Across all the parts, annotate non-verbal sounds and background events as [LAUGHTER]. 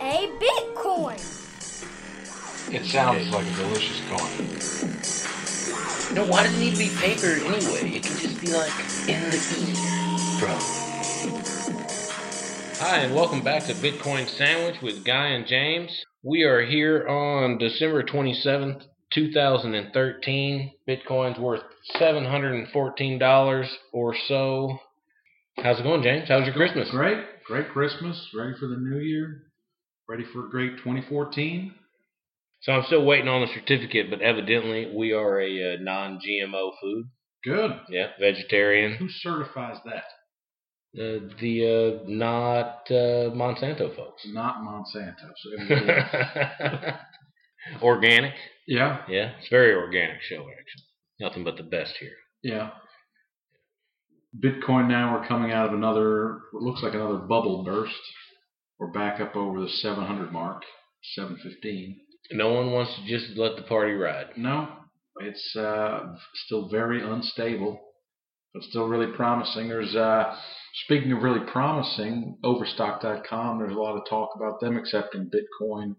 a Bitcoin. It sounds like a delicious coin. No, why does it need to be paper anyway? It can just be like in the ether, bro. Hi, and welcome back to Bitcoin Sandwich with Guy and James. We are here on December 27th, 2013. Bitcoin's worth $714 or so. How's it going, James? How's your Christmas? Great, great Christmas. Ready for the new year. Ready for a great 2014. So I'm still waiting on the certificate, but evidently we are a uh, non-GMO food. Good. Yeah, vegetarian. Who certifies that? Uh, the uh, not uh, Monsanto folks. Not Monsanto. So [LAUGHS] organic. yeah, Yeah, it's very organic show actually. Nothing but the best here. yeah. Bitcoin now we're coming out of another what looks like another bubble burst. We're back up over the 700 mark, 715. No one wants to just let the party ride. No, it's uh, still very unstable, but still really promising. There's uh, speaking of really promising, Overstock.com. There's a lot of talk about them accepting Bitcoin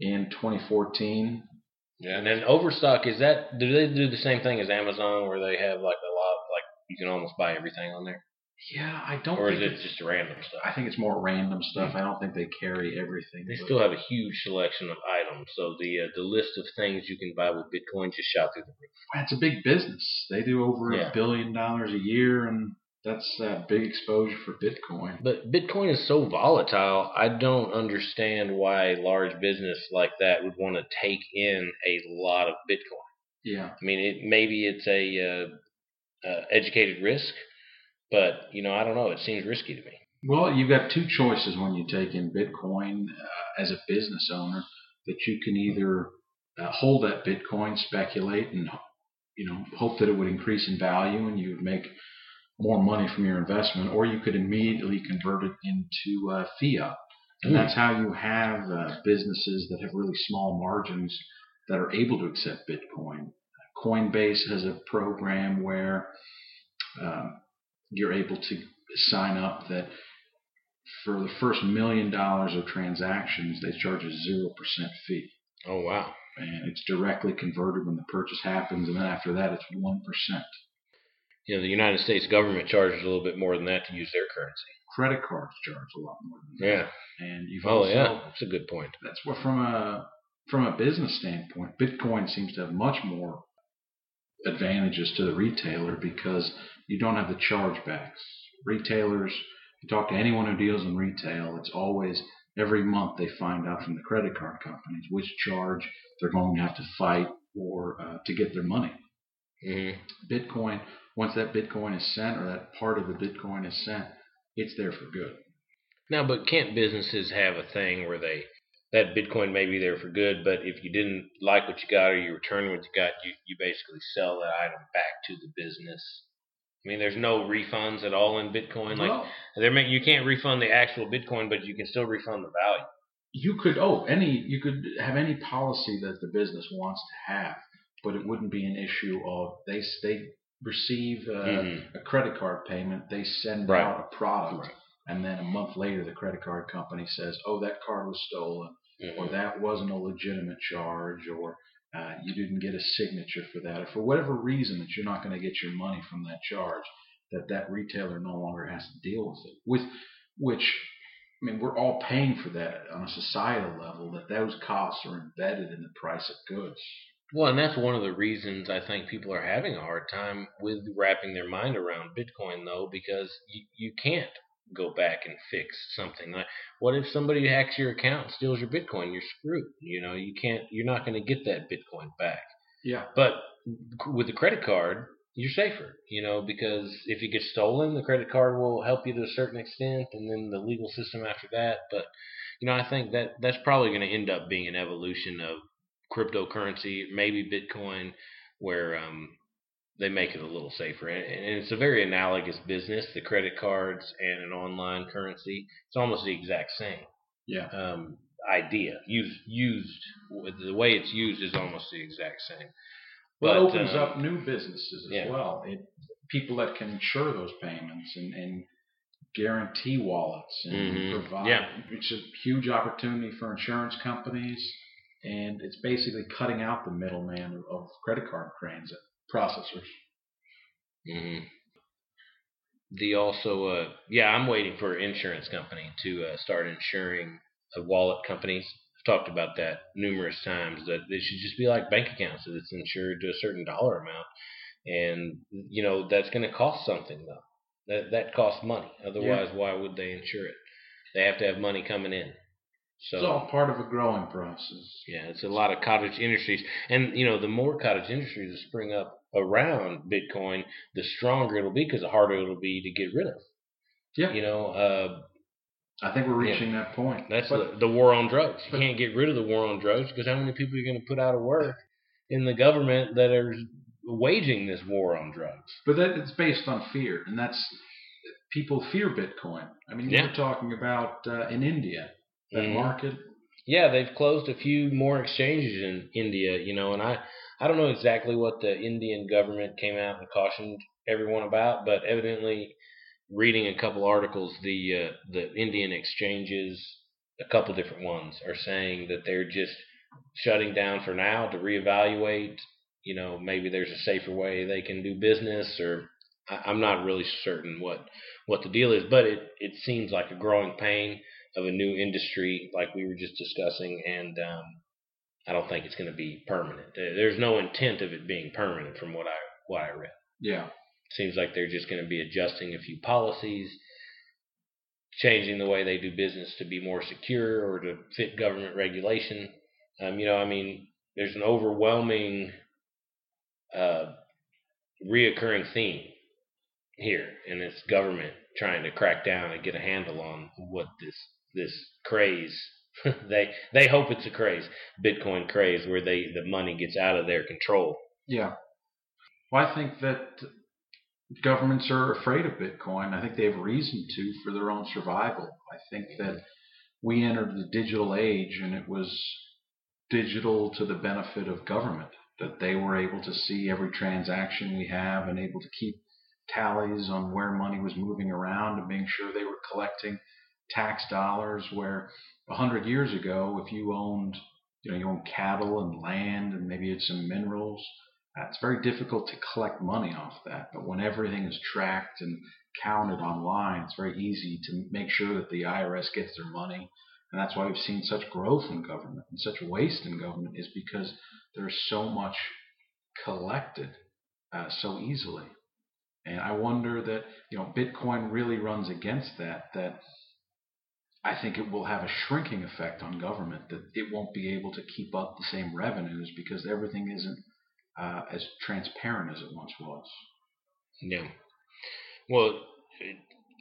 in 2014. Yeah, and then Overstock is that? Do they do the same thing as Amazon, where they have like a lot, like you can almost buy everything on there, Yeah, I don't. or is think it just random stuff? I think it's more random stuff. I don't think they carry everything. They still have a huge selection of items, so the uh, the list of things you can buy with Bitcoin just shot through the roof. It's a big business. They do over Yeah. a billion dollars a year, and that's uh, big exposure for Bitcoin. But Bitcoin is so volatile. I don't understand why a large business like that would want to take in a lot of Bitcoin. Yeah. I mean, it maybe it's a uh, uh, educated risk, but you know, I don't know. It seems risky to me. Well, you've got two choices when you take in Bitcoin uh, as a business owner. That you can either uh, hold that Bitcoin, speculate, and you know hope that it would increase in value and you would make more money from your investment, or you could immediately convert it into uh, fiat. And Hmm. that's how you have uh, businesses that have really small margins that are able to accept Bitcoin. Coinbase has a program where um, you're able to sign up that for the first million dollars of transactions, they charge a zero percent fee, Oh wow. and it's directly converted when the purchase happens, and then after that, it's one percent. You know, the United States government charges a little bit more than that to use their currency. Credit cards charge a lot more than that. Yeah. and you've Oh also yeah, that's a good point. that's what from a from a business standpoint, Bitcoin seems to have much more advantages to the retailer because you don't have the chargebacks. Retailers, you talk to anyone who deals in retail, it's always every month they find out from the credit card companies which charge they're going to have to fight or uh, to get their money. hmm Bitcoin, once that Bitcoin is sent or that part of the Bitcoin is sent, it's there for good. Now, but can't businesses have a thing where they that Bitcoin may be there for good, but if you didn't like what you got or you return what you got, you you basically sell that item back to the business. I mean, there's no refunds at all in Bitcoin. Like Well, they're making you can't refund the actual Bitcoin, but you can still refund the value. you could oh any you could have any policy that the business wants to have, but it wouldn't be an issue of they they receive uh, Mhm. a credit card payment, they send Right. out a product, Right. And then a month later the credit card company says, oh that card was stolen, Mhm. or that wasn't a legitimate charge, or uh, you didn't get a signature for that, or for whatever reason that you're not going to get your money from that charge, that that retailer no longer has to deal with it. With which, I mean, we're all paying for that on a societal level. That those costs are embedded in the price of goods. Well, and that's one of the reasons I think people are having a hard time with wrapping their mind around Bitcoin, though, because you, you can't go back and fix something. Like, what if somebody hacks your account and steals your Bitcoin? You're screwed. You know, you can't. You're not going to get that Bitcoin back. Yeah. But with the credit card, you're safer. You know, because if it gets stolen, the credit card will help you to a certain extent, and then the legal system after that. But you know, I think that that's probably going to end up being an evolution of cryptocurrency, maybe Bitcoin, where um, they make it a little safer. And, and it's a very analogous business. The credit cards and an online currency, it's almost the exact same Yeah. um, idea. Used, used the way it's used is almost the exact same. Well, But, it opens um, up new businesses as yeah. well. It, people that can insure those payments and, and guarantee wallets and Mhm. provide. Yeah. It's a huge opportunity for insurance companies, and it's basically cutting out the middleman of, of credit card transit processors. hmm The also, uh, yeah, I'm waiting for an insurance company to uh, start insuring wallet companies. I've talked about that numerous times. That they should just be like bank accounts that it's insured to a certain dollar amount, and you know that's going to cost something though. That that costs money. Otherwise, why would they insure it? They have to have money coming in. So It's all part of a growing process. yeah, it's a lot of cottage industries, and you know, the more cottage industries that spring up around Bitcoin, the stronger it'll be because the harder it'll be to get rid of. Yeah. You know, uh, I think we're reaching that point. that's But- the, the war on drugs. You but- can't get rid of the war on drugs because how many people are you going to put out of work in the government that are waging this war on drugs? But that it's based on fear, and that's people fear Bitcoin. I mean, you Yeah. were talking about uh, in India that market. Yeah, they've closed a few more exchanges in India, you know, and I, I don't know exactly what the Indian government came out and cautioned everyone about, but evidently, reading a couple articles, the uh, the Indian exchanges, a couple different ones, are saying that they're just shutting down for now to reevaluate. You know, maybe there's a safer way they can do business, or I, I'm not really certain what what the deal is, but it it seems like a growing pain of a new industry like we were just discussing, and um, I don't think it's going to be permanent. There's no intent of it being permanent from what I what I read. Yeah, Seems like they're just going to be adjusting a few policies, changing the way they do business to be more secure or to fit government regulation. Um, you know, I mean, there's an overwhelming uh, reoccurring theme here, and it's government trying to crack down and get a handle on what this this craze. [LAUGHS] they they hope it's a craze, Bitcoin craze, where they the money gets out of their control. yeah. Well, I think that governments are afraid of Bitcoin. I think they have reason to for their own survival. I think that we entered the digital age, and it was digital to the benefit of government. That they were able to see every transaction we have and able to keep tallies on where money was moving around and making sure they were collecting tax dollars. Where a hundred years ago, if you owned, you know, you owned cattle and land and maybe it's some minerals, uh, it's very difficult to collect money off that. But when everything is tracked and counted online, it's very easy to make sure that the IRS gets their money. And that's why we've seen such growth in government and such waste in government is because there's so much collected uh, so easily. And I wonder that you know Bitcoin really runs against that. That I think it will have a shrinking effect on government. That it won't be able to keep up the same revenues because everything isn't uh, as transparent as it once was. Yeah. Well,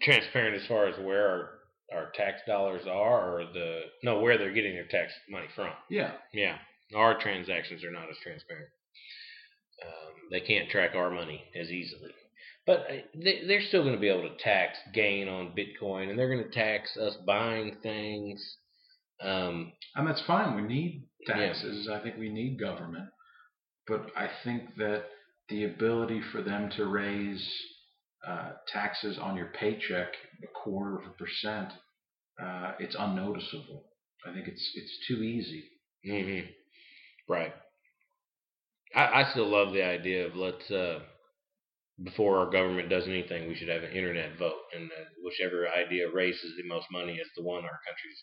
transparent as far as where our, our tax dollars are, or the no where they're getting their tax money from. Yeah, Yeah, our transactions are not as transparent. Um, they can't track our money as easily, but uh, they, they're still going to be able to tax gain on Bitcoin, and they're going to tax us buying things. Um, and that's fine. We need Yeah. taxes. I think we need government, but I think that the ability for them to raise uh, taxes on your paycheck a quarter of a percent, uh, it's unnoticeable. I think it's it's too easy. hmm Right. I, I still love the idea of let's uh, before our government does anything, we should have an internet vote, and uh, whichever idea raises the most money is the one our country's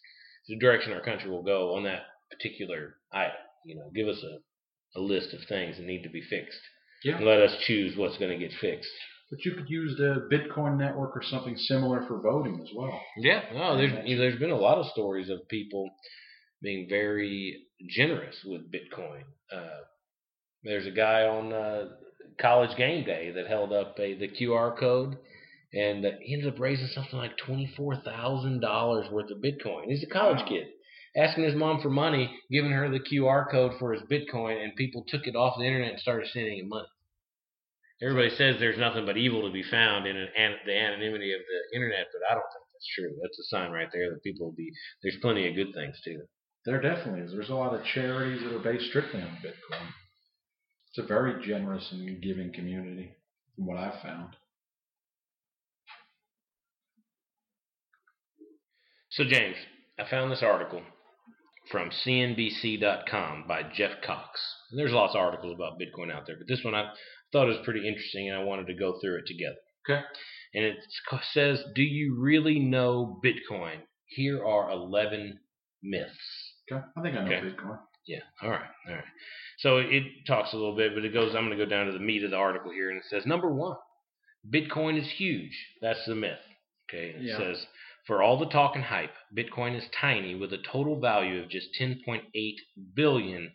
the direction our country will go on that particular item. You know, give us a, a list of things that need to be fixed. Yeah. And let us choose what's going to get fixed. But you could use the Bitcoin network or something similar for voting as well. Yeah, no, there's there's been a lot of stories of people being very generous with Bitcoin. Uh, there's a guy on uh, College Game Day that held up a the QR code, and uh, he ended up raising something like twenty four thousand dollars worth of Bitcoin. He's a college Wow. kid. Asking his mom for money, giving her the QR code for his Bitcoin, and people took it off the internet and started sending him money. Everybody says there's nothing but evil to be found in an, an, the anonymity of the internet, but I don't think that's true. That's a sign right there that people will be. There's plenty of good things too. There definitely is. There's a lot of charities that are based strictly on Bitcoin. It's a very generous and giving community, from what I've found. So, James, I found this article from CNBC.com by Jeff Cox. And there's lots of articles about Bitcoin out there, but this one I thought was pretty interesting and I wanted to go through it together. Okay. And it says, Do you really know Bitcoin? Here are 11 myths. Okay. I think I know Okay. Bitcoin. Yeah. All right. All right. So it talks a little bit, but it goes. I'm going to go down to the meat of the article here, and it says number one, Bitcoin is huge. That's the myth. Okay. And it Yeah. says for all the talk and hype, Bitcoin is tiny with a total value of just 10.8 billion.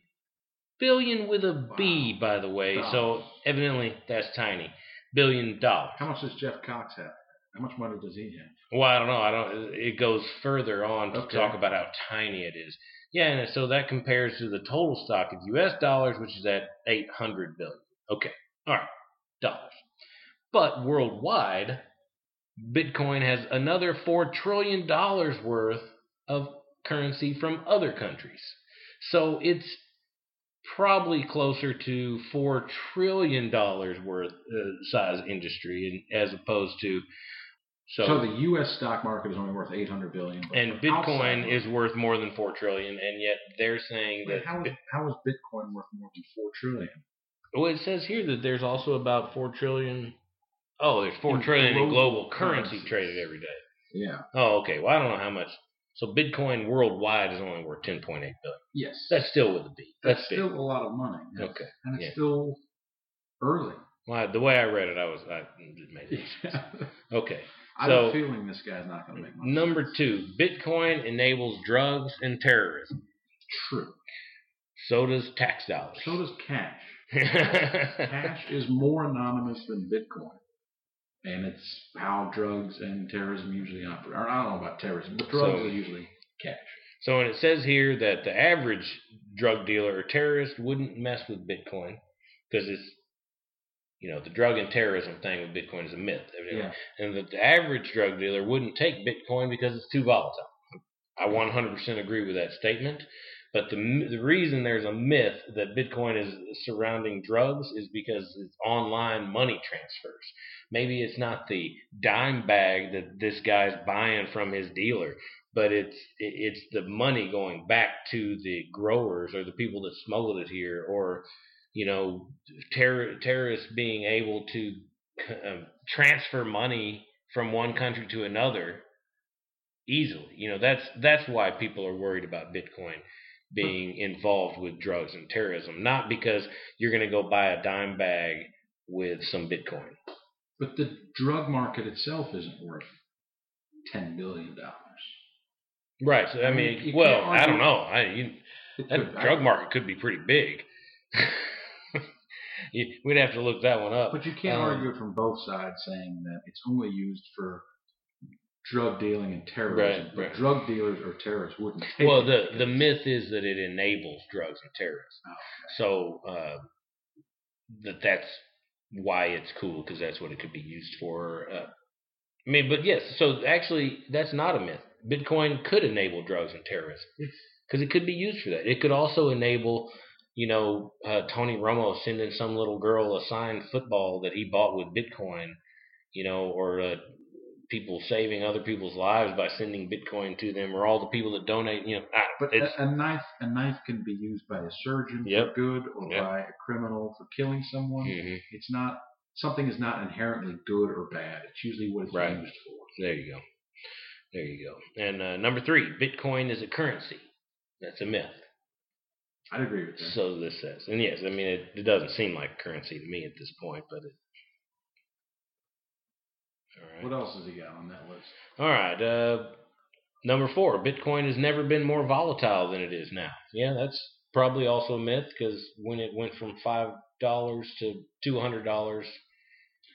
Billion with a B, by the way. So evidently that's tiny. Billion dollars. How much does Jeff Cox have? How much money does he have? Well, I don't know. I don't. It goes further on to Okay. talk about how tiny it is. Yeah, and so that compares to the total stock of U.S. dollars, which is at 800 billion. Okay, all right, dollars. But worldwide, Bitcoin has another four trillion dollars worth of currency from other countries. So it's probably closer to four trillion dollars worth uh, size industry, as opposed to So, the U.S. stock market is only worth 800 billion. and Bitcoin is worth more than four trillion, and yet they're saying Wait, that. how is, how is Bitcoin worth more than four trillion? well, it says here that there's also about four trillion. Oh, there's four In trillion in global global currency currencies. traded every day. Yeah. Oh, okay. Well, I don't know how much. So Bitcoin worldwide is only worth 10.8 billion. Yes. That's still with a B. That's, That's big. still a lot of money. Yes. Okay, And it's yeah. still early. Well, the way I read it, I was I it made no sense. Okay. I have a So- feeling this guy's not going to make money. Number two, Bitcoin enables drugs and terrorism. True. So does tax dollars. So does cash. [LAUGHS] Cash is more anonymous than Bitcoin. And it's how drugs and terrorism usually operate. Or I don't know about terrorism, but drugs So- are usually cash. So when it says here that the average drug dealer or terrorist wouldn't mess with Bitcoin because it's, you know, the drug and terrorism thing with Bitcoin is a myth. Yeah. And that the average drug dealer wouldn't take Bitcoin because it's too volatile. I 100% agree with that statement. But the, the reason there's a myth that Bitcoin is surrounding drugs is because it's online money transfers. Maybe it's not the dime bag that this guy's buying from his dealer, but it's it's the money going back to the growers or the people that smuggled it here, or you know, terror, terrorists being able to um, transfer money from one country to another easily. You know, that's that's why people are worried about Bitcoin being involved with drugs and terrorism, not because you're going to go buy a dime bag with some Bitcoin. But the drug market itself isn't worth $10 billion. Right. So I I mean, mean, well, can't I don't know. I you, that could- drug market could be pretty big. [LAUGHS] We'd have to look that one up. But you can't Um, argue it from both sides saying that it's only used for drug dealing and terrorism. Right, but right. drug dealers or terrorists wouldn't Well, it the the myth is that it enables drugs and terrorism. Oh, So uh, that that's why it's cool because that's what it could be used for. Uh, I mean, but yes. So actually, that's not a myth. Bitcoin could enable drugs and terrorism because it could be used for that. It could also enable, you know, uh, Tony Romo sending some little girl a signed football that he bought with Bitcoin, you know, or uh, people saving other people's lives by sending Bitcoin to them, or all the people that donate. You know, I, But a, a knife, a knife can be used by a surgeon Yep. for good, or Yep. by a criminal for killing someone. Mhm. It's not something is not inherently good or bad. It's usually what it's Right. used for. There you go. There you go. And uh, number three, Bitcoin is a currency. That's a myth. I'd agree with that. So this says. And yes, I mean, it, it doesn't seem like currency to me at this point, but it. All right. What else has he got on that list? All right. Uh, number four, Bitcoin has never been more volatile than it is now. Yeah, that's probably also a myth because when it went from five dollars to two hundred dollars,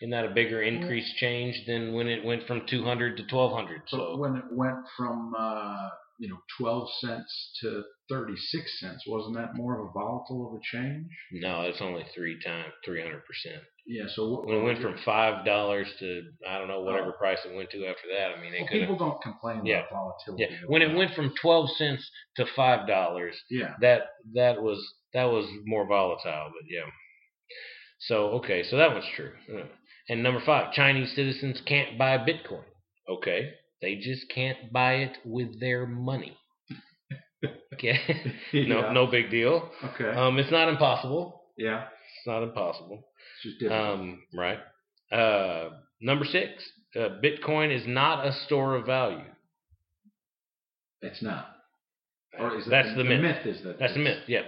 isn't that a bigger increase change than when it went from two hundred to twelve hundred? So So when it went from uh, you know twelve cents to thirty six cents, wasn't that more of a volatile of a change? no, it's only three times three hundred percent. Yeah. So what, When it went from five dollars to I don't know oh. whatever Oh. price it went to after that. I mean, they well, people don't complain Yeah. about volatility. yeah. When it went from twelve cents to five dollars, yeah. that that was that was more volatile, but yeah. So okay, so that one's true. And number five, Chinese citizens can't buy Bitcoin. Okay, They just can't buy it with their money. [LAUGHS] Okay. no, Yeah. no big deal. Okay. Um, it's not impossible. yeah. It's not impossible. It's just different. Um, right. Uh, number six. Uh, Bitcoin is not a store of value. it's not. Or is it That's the, the myth. myth is that That's the myth. Yep.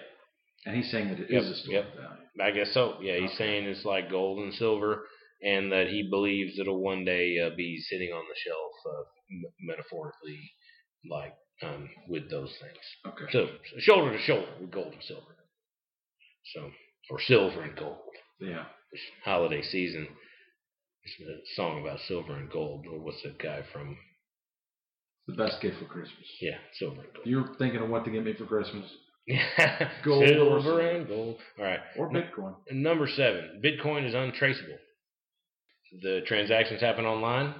And he's saying that it is Yep, a store yep. of value. I guess so. Yeah, he's Okay. saying it's like gold and silver, and that he believes it'll one day uh, be sitting on the shelf, uh, m- metaphorically, like um, with those things. Okay. So shoulder to shoulder with gold and silver. So or silver and gold. yeah. This holiday season. It's a song about silver and gold. Or what's that guy from? The best gift for Christmas. Yeah, silver and gold. You're thinking of what to get me for Christmas Yeah, [LAUGHS] Gold or silver silver. and gold. All right. or Bitcoin. And number seven, Bitcoin is untraceable. The transactions happen online,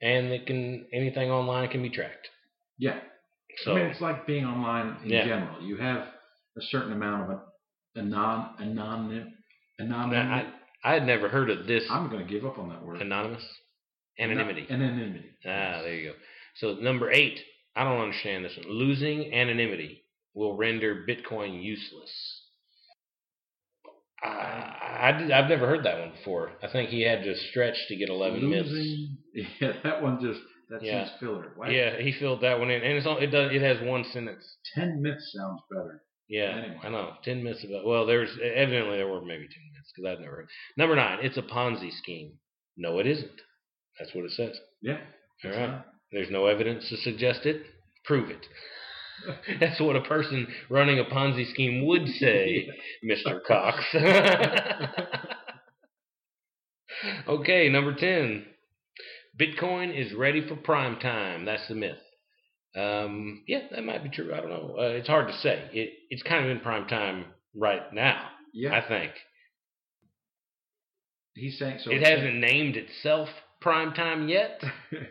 and it can anything online can be tracked. Yeah. So I mean, it's like being online in Yeah. general. You have a certain amount of anon anonym anonymity. I had never heard of this I'm going to give up on that word. anonymous anonymity. Anonymity. Ah, there you go. So number eight, I don't understand this one. Losing anonymity will render Bitcoin useless. I, I, have never heard that one before. I think he had to stretch to get 11 minutes. [LAUGHS] Yeah, that one just that Yeah. seems filler. Why? Yeah, he filled that one in, and it's all, it does. It has one sentence. Ten myths sounds better. Yeah, Anyway. I know. Ten minutes about. Well, there's evidently there were maybe ten minutes because I've never heard. Number nine, it's a Ponzi scheme. No, it isn't. That's what it says. Yeah. All right. not. There's no evidence to suggest it. Prove it. [LAUGHS] That's what a person running a Ponzi scheme would say, [LAUGHS] Mr. Cox. okay, number 10. Bitcoin is ready for prime time. That's the myth. Um, yeah, that might be true. I don't know. Uh, it's hard to say. It, it's kind of in prime time right now, Yeah. I think. He's saying so. it hasn't named itself prime time yet. [LAUGHS]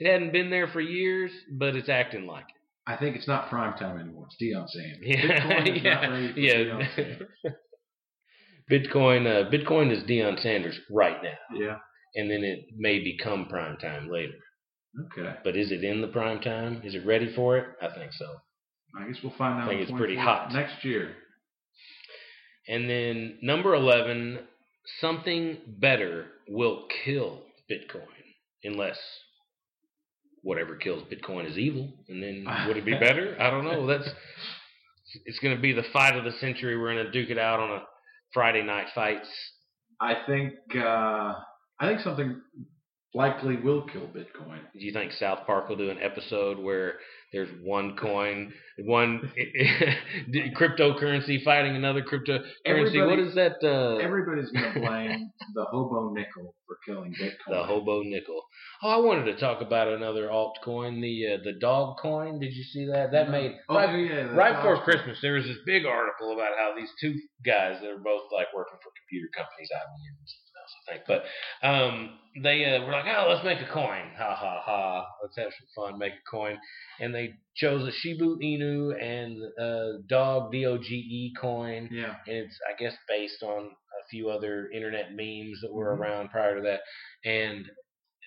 It hadn't been there for years, but it's acting like it. I think it's not prime time anymore. It's Deion Sanders. Yeah, [LAUGHS] yeah, yeah. [LAUGHS] Bitcoin, uh, Bitcoin is Deion Sanders right now, Yeah. And then it may become prime time later. Okay. But is it in the prime time? Is it ready for it? I think so. I guess we'll find out. I think it's pretty hot. next year. And then number eleven, something better will kill Bitcoin unless whatever kills Bitcoin is evil. And then would it be [LAUGHS] better? I don't know. That's it's going to be the fight of the century. We're going to duke it out on a Friday night fights. I think. Uh, I think something likely will kill Bitcoin. Do you think South Park will do an episode where there's one coin, one [LAUGHS] cryptocurrency fighting another cryptocurrency? Everybody- what is that? Uh, Everybody's going [LAUGHS] to blame the hobo nickel for killing Bitcoin. the hobo nickel. Oh, I wanted to talk about another altcoin, the uh, the dog coin. Did you see that? That made Oh right, yeah. right before Christmas. There was this big article about how these two guys that are both like working for computer companies, IBM and something else, I think. But um, they uh, were like, "Oh, let's make a coin! Ha ha ha! Let's have some fun, make a coin." And they chose a Shiba Inu and uh, dog D O G E coin Yeah. and it's I guess based on a few other internet memes that were Mhm. around prior to that. And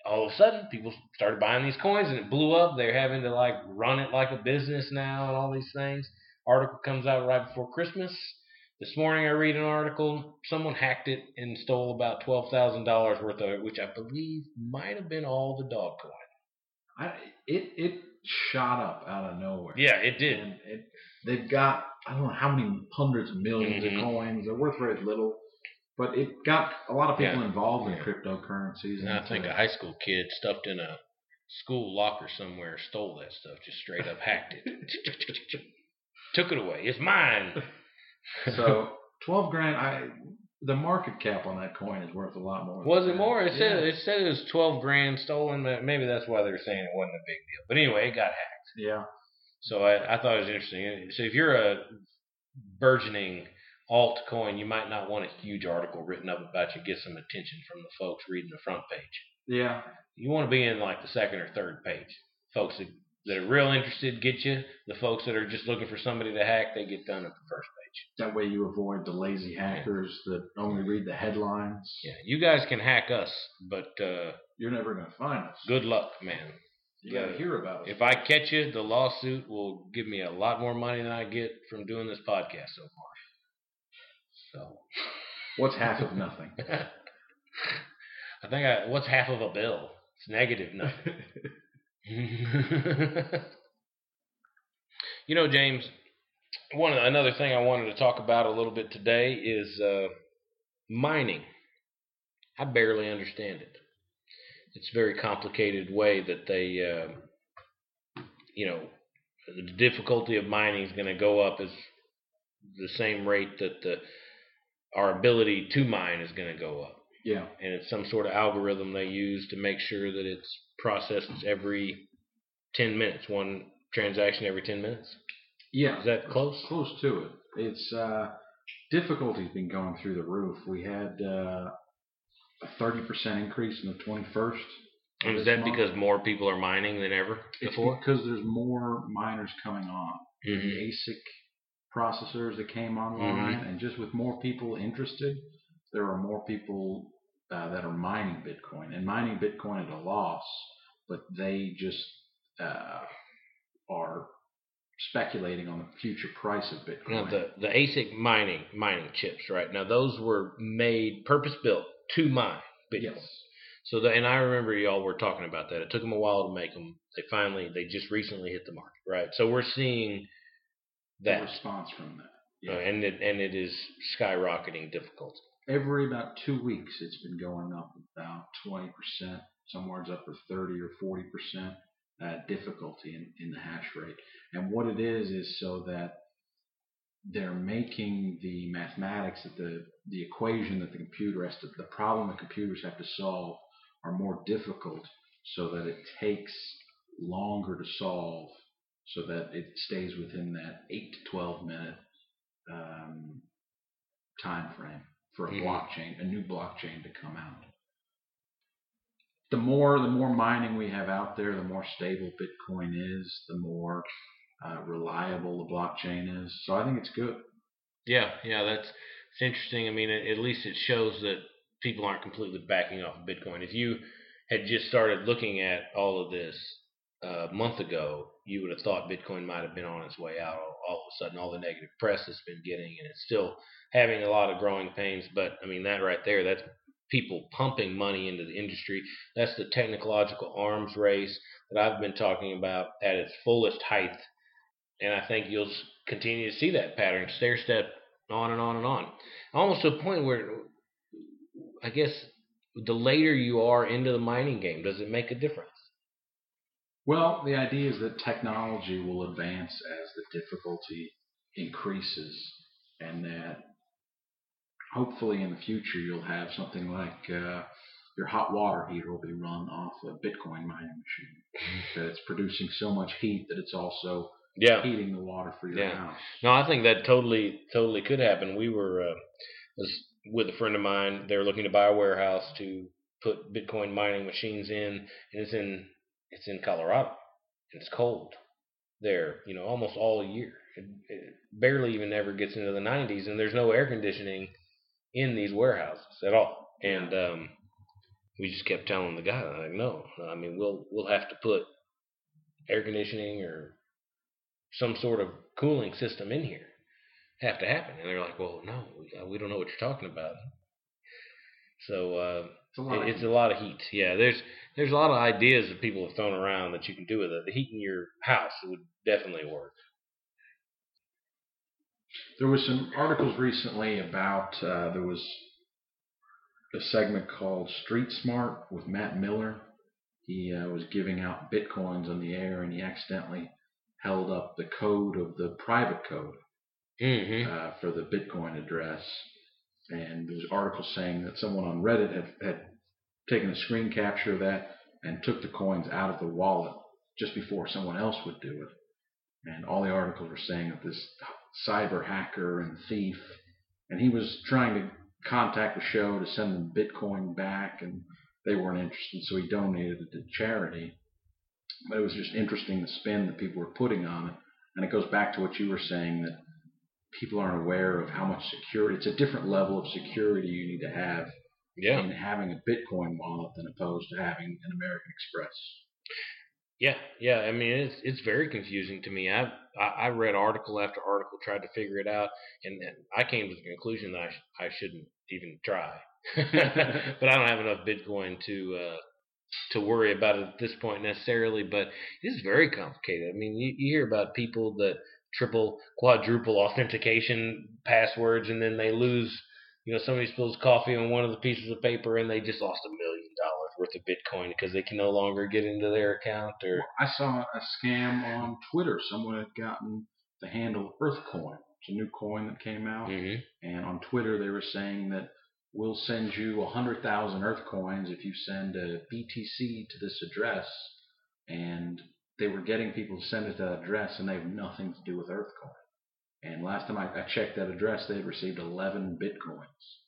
all of a sudden, people started buying these coins, and it blew up. They're having to like run it like a business now, and all these things. Article comes out right before Christmas. This morning, I read an article. Someone hacked it and stole about twelve thousand dollars worth of it, which I believe might have been all the dog coin. I, it it shot up out of nowhere. Yeah, it did. And it, they've got I don't know how many hundreds of 1000000s Mhm. of coins. They're worth very little, but it got a lot of people Yeah. involved in Yeah. cryptocurrencies. And I think a high school kid stuffed in a school locker somewhere stole that stuff, just straight up hacked it. [LAUGHS] Took it away. It's mine. So twelve grand. I the market cap on that coin is worth a lot more. was it more? It said it said it was twelve grand stolen. but Maybe that's why they're saying it wasn't a big deal. But anyway, it got hacked. Yeah. So I, I thought it was interesting. So if you're a burgeoning altcoin, you might not want a huge article written up about you, get some attention from the folks reading the front page. Yeah. you want to be in like the second or third page. Folks that, that are real interested get you. The folks that are just looking for somebody to hack, they get done at the first page. That way you avoid the lazy hackers that only read the headlines. Yeah, you guys can hack us, but uh, You're never going to find us. good luck, man. You got to The- hear about it. If I catch you, the lawsuit will give me a lot more money than I get from doing this podcast so far. So, What's half of nothing? [LAUGHS] I think I what's half of a bill? It's negative nothing. [LAUGHS] [LAUGHS] you know, James, one another thing I wanted to talk about a little bit today is uh, mining. I barely understand it. It's a very complicated way that they, uh, you know, the difficulty of mining is going to go up as the same rate that the our ability to mine is going to go up yeah. and it's some sort of algorithm they use to make sure that it's processed every 10 minutes, one transaction every 10 minutes. Yeah. Is that close? Close to it. It's uh, difficulty's been going through the roof. We had uh, a thirty percent increase in the twenty first. And is that because more people are mining than ever it's because there's more miners coming on. Mhm. The ASIC processors that came online, Mm-hmm. and just with more people interested, there are more people uh, that are mining Bitcoin and mining Bitcoin at a loss, but they just uh, are speculating on the future price of Bitcoin. Now the the ASIC mining mining chips, right? Now those were made purpose built to mine Bitcoin. yes. So the, and I remember y'all were talking about that. It took them a while to make them. They finally they just recently hit the market, right? So we're seeing The that, response from that. uh, and it and it is skyrocketing difficulty. every about two weeks it's been going up about 20%, somewhere's up to 30 or 40% uh, difficulty in, in the hash rate. And what it is is so that they're making the mathematics that the, the equation that the computer has to, the problem that computers have to solve are more difficult so that it takes longer to solve so that it stays within that 8 to 12 minute um, time frame for a Mhm. blockchain, a new blockchain to come out. The more the more mining we have out there, the more stable Bitcoin is, the more uh, reliable the blockchain is. So I think it's good. Yeah, yeah, that's it's interesting. I mean, at, least it shows that people aren't completely backing off of Bitcoin. If you had just started looking at all of this uh, a month ago, you would have thought Bitcoin might have been on its way out. All, all of a sudden, all the negative press it's been getting, and it's still having a lot of growing pains. But I mean, that right there, that's people pumping money into the industry. That's the technological arms race that I've been talking about at its fullest height. And I think you'll continue to see that pattern, stair step on and on and on, almost to a point where I guess the later you are into the mining game, does it make a difference? Well, the idea is that technology will advance as the difficulty increases, and that hopefully in the future you'll have something like uh, your hot water heater will be run off a Bitcoin mining machine. that it's producing so much heat that it's also Yeah. heating the water for your Yeah. house. No, I think that totally, totally could happen. We were uh, was with a friend of mine. They were looking to buy a warehouse to put Bitcoin mining machines in, and it's in it's in Colorado, and it's cold there. You know, almost all year. It, it barely even ever gets into the 90s, and there's no air conditioning in these warehouses at all. And um, we just kept telling the guy, like, no, I mean, we'll we'll have to put air conditioning or some sort of cooling system in here have to happen. And they're like, well, no, we, uh, we don't know what you're talking about. So uh, It's a lot. it's a lot of heat. Yeah, there's there's a lot of ideas that people have thrown around that you can do with it. The heat in your house would definitely work. There was some articles recently about uh, there was a segment called Street Smart with Matt Miller. He uh, was giving out bitcoins on the air, and he accidentally held up the code of the private code Mm-hmm. uh, for the Bitcoin address. And there was articles saying that someone on Reddit had, had taken a screen capture of that and took the coins out of the wallet just before someone else would do it. And all the articles were saying that this cyber hacker and thief, and he was trying to contact the show to send them Bitcoin back, and they weren't interested, so he donated it to charity. But it was just interesting the spin that people were putting on it. And it goes back to what you were saying that people aren't aware of how much security. It's a different level of security you need to have Yeah. in having a Bitcoin wallet than opposed to having an American Express. Yeah, yeah. I mean, it's it's very confusing to me. I I, I read article after article, tried to figure it out, and, and I came to the conclusion that I, sh- I shouldn't even try. [LAUGHS] but I don't have enough Bitcoin to uh, to worry about it at this point necessarily. But it is very complicated. I mean, you, you hear about people that triple, quadruple authentication passwords, and then they lose. You know, somebody spills coffee on one of the pieces of paper, and they just lost a million worth of Bitcoin because they can no longer get into their account. Or I saw a scam on Twitter. Someone had gotten the handle Earthcoin. It's a new coin that came out, Mhm. and on Twitter they were saying that we'll send you a hundred thousand Earthcoins if you send a BTC to this address, and they were getting people to send it to that address, and they have nothing to do with Earthcoin. And last time I, I checked that address, they had received 11 bitcoins.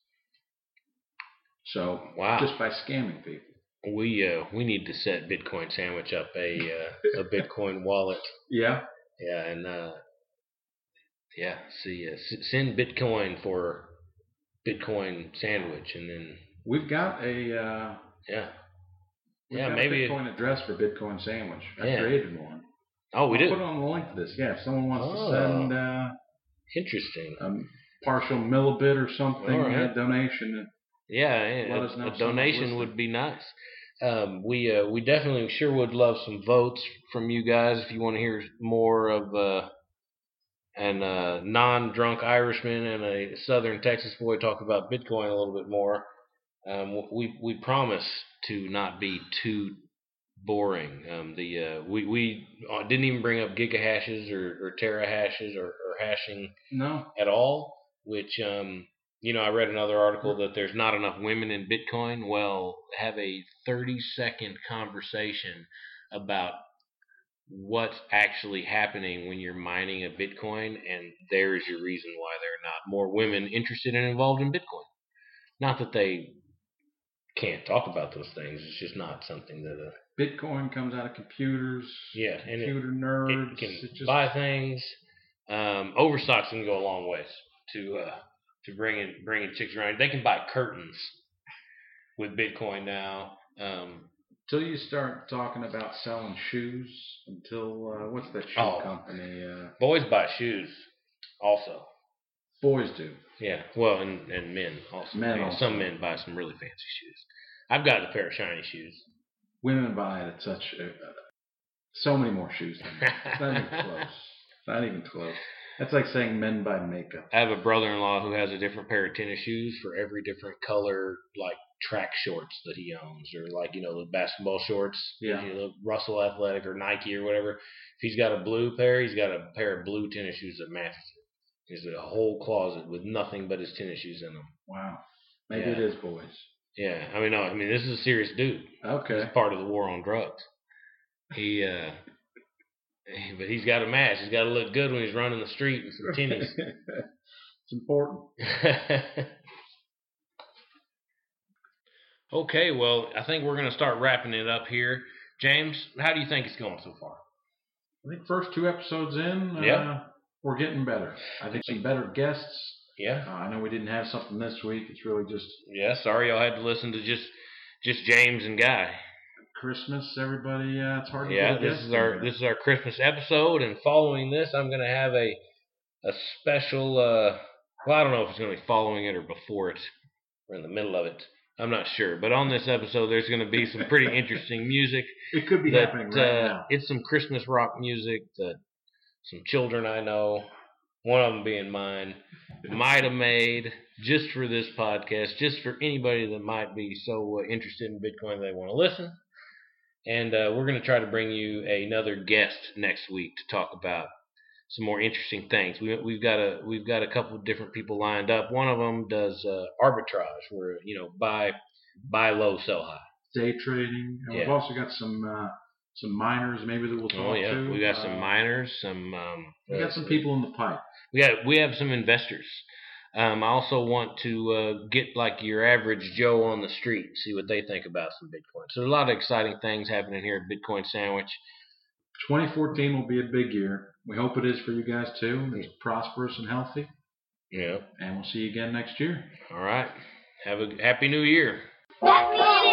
So Wow. just by scamming people. We uh, we need to set Bitcoin Sandwich up a uh, a [LAUGHS] Bitcoin wallet. Yeah. Yeah, and uh, yeah, see, uh, s- send Bitcoin for Bitcoin Sandwich, and then We've got a uh, yeah, we've Yeah, maybe- a Bitcoin address for Bitcoin sandwich. I Yeah. created one. oh, we did. put it on the link to this. Yeah, if someone wants Oh. to send uh, Interesting. a partial millibit or something, right. a donation. Yeah, yeah, Let a, us know a donation would be nice. Um, we uh, we definitely sure would love some votes from you guys if you want to hear more of uh, an uh, non-drunk Irishman and a Southern Texas boy talk about Bitcoin a little bit more. Um, we we promise to not be too boring. Um, the uh, we we uh, didn't even bring up gigahashes or, or terahashes or, or hashing No. at all, which um, you know, I read another article that there's not enough women in Bitcoin. Well, have a 30 second conversation about what's actually happening when you're mining a Bitcoin, and there is your reason why there are not more women interested and involved in Bitcoin. Not that they can't talk about those things; it's just not something that, uh, Bitcoin comes out of computers. yeah, and it, Computer nerds. it can it just, buy things. Um, overstocks can go a long ways to uh, to bringing bringing chicks around. They can buy curtains with Bitcoin now. Um, Until you start talking about selling shoes, until uh, what's that shoe Oh. company? Uh, boys buy shoes, also. boys do. Yeah, well, and, and men also. Men also. Some men buy some really fancy shoes. I've got a pair of shiny shoes. Women buy it at such uh, uh, so many more shoes. Than [LAUGHS] men. It's not even close. It's not even close. That's like saying men buy makeup. I have a brother-in-law who has a different pair of tennis shoes for every different color, like track shorts that he owns, or like you know the basketball shorts, Yeah. you know, Russell Athletic or Nike or whatever. If he's got a blue pair, he's got a pair of blue tennis shoes that matches it. He's a whole closet with nothing but his tennis shoes in them. Wow. Maybe Yeah. it is boys. Yeah, I mean, no, I mean this is a serious dude. Okay. He's part of the war on drugs. He, uh, [LAUGHS] but he's got to match. He's got to look good when he's running the street in some tennis. [LAUGHS] it's important. [LAUGHS] okay, well, I think we're going to start wrapping it up here. James, how do you think it's going so far? I think first two episodes in, uh, Yeah. we're getting better. I think some better guests. Yeah, Uh, I know we didn't have something this week. It's really just yeah. Sorry, y'all had to listen to just just James and Guy. Christmas. Everybody, uh, it's hard to Yeah, get this is our this is our Christmas episode, and following this, I'm going to have a a special. Uh, well, I don't know if it's going to be following it or before it, or in the middle of it. I'm not sure, but on this episode, there's going to be some pretty [LAUGHS] interesting music. It could be that happening right uh, now. it's some Christmas rock music that some children I know, one of them being mine, might have made just for this podcast, just for anybody that might be so uh, interested in Bitcoin they want to listen. And uh, we're going to try to bring you another guest next week to talk about some more interesting things. We, we've got a we've got a couple of different people lined up. One of them does uh, arbitrage, where you know buy buy low, sell high. Day trading. And We've also got some uh, some miners maybe that we'll talk Oh yeah, to. we got some Uh, miners, some um, We got some people in the pipe. We got we have some investors. Um, I also want to uh, get like your average Joe on the street, see what they think about some Bitcoin. So there's a lot of exciting things happening here at Bitcoin Sandwich. 2014 will be a big year. We hope it is for you guys too. It's prosperous and healthy. Yeah. And we'll see you again next year. All right. Have a happy New Year. That meat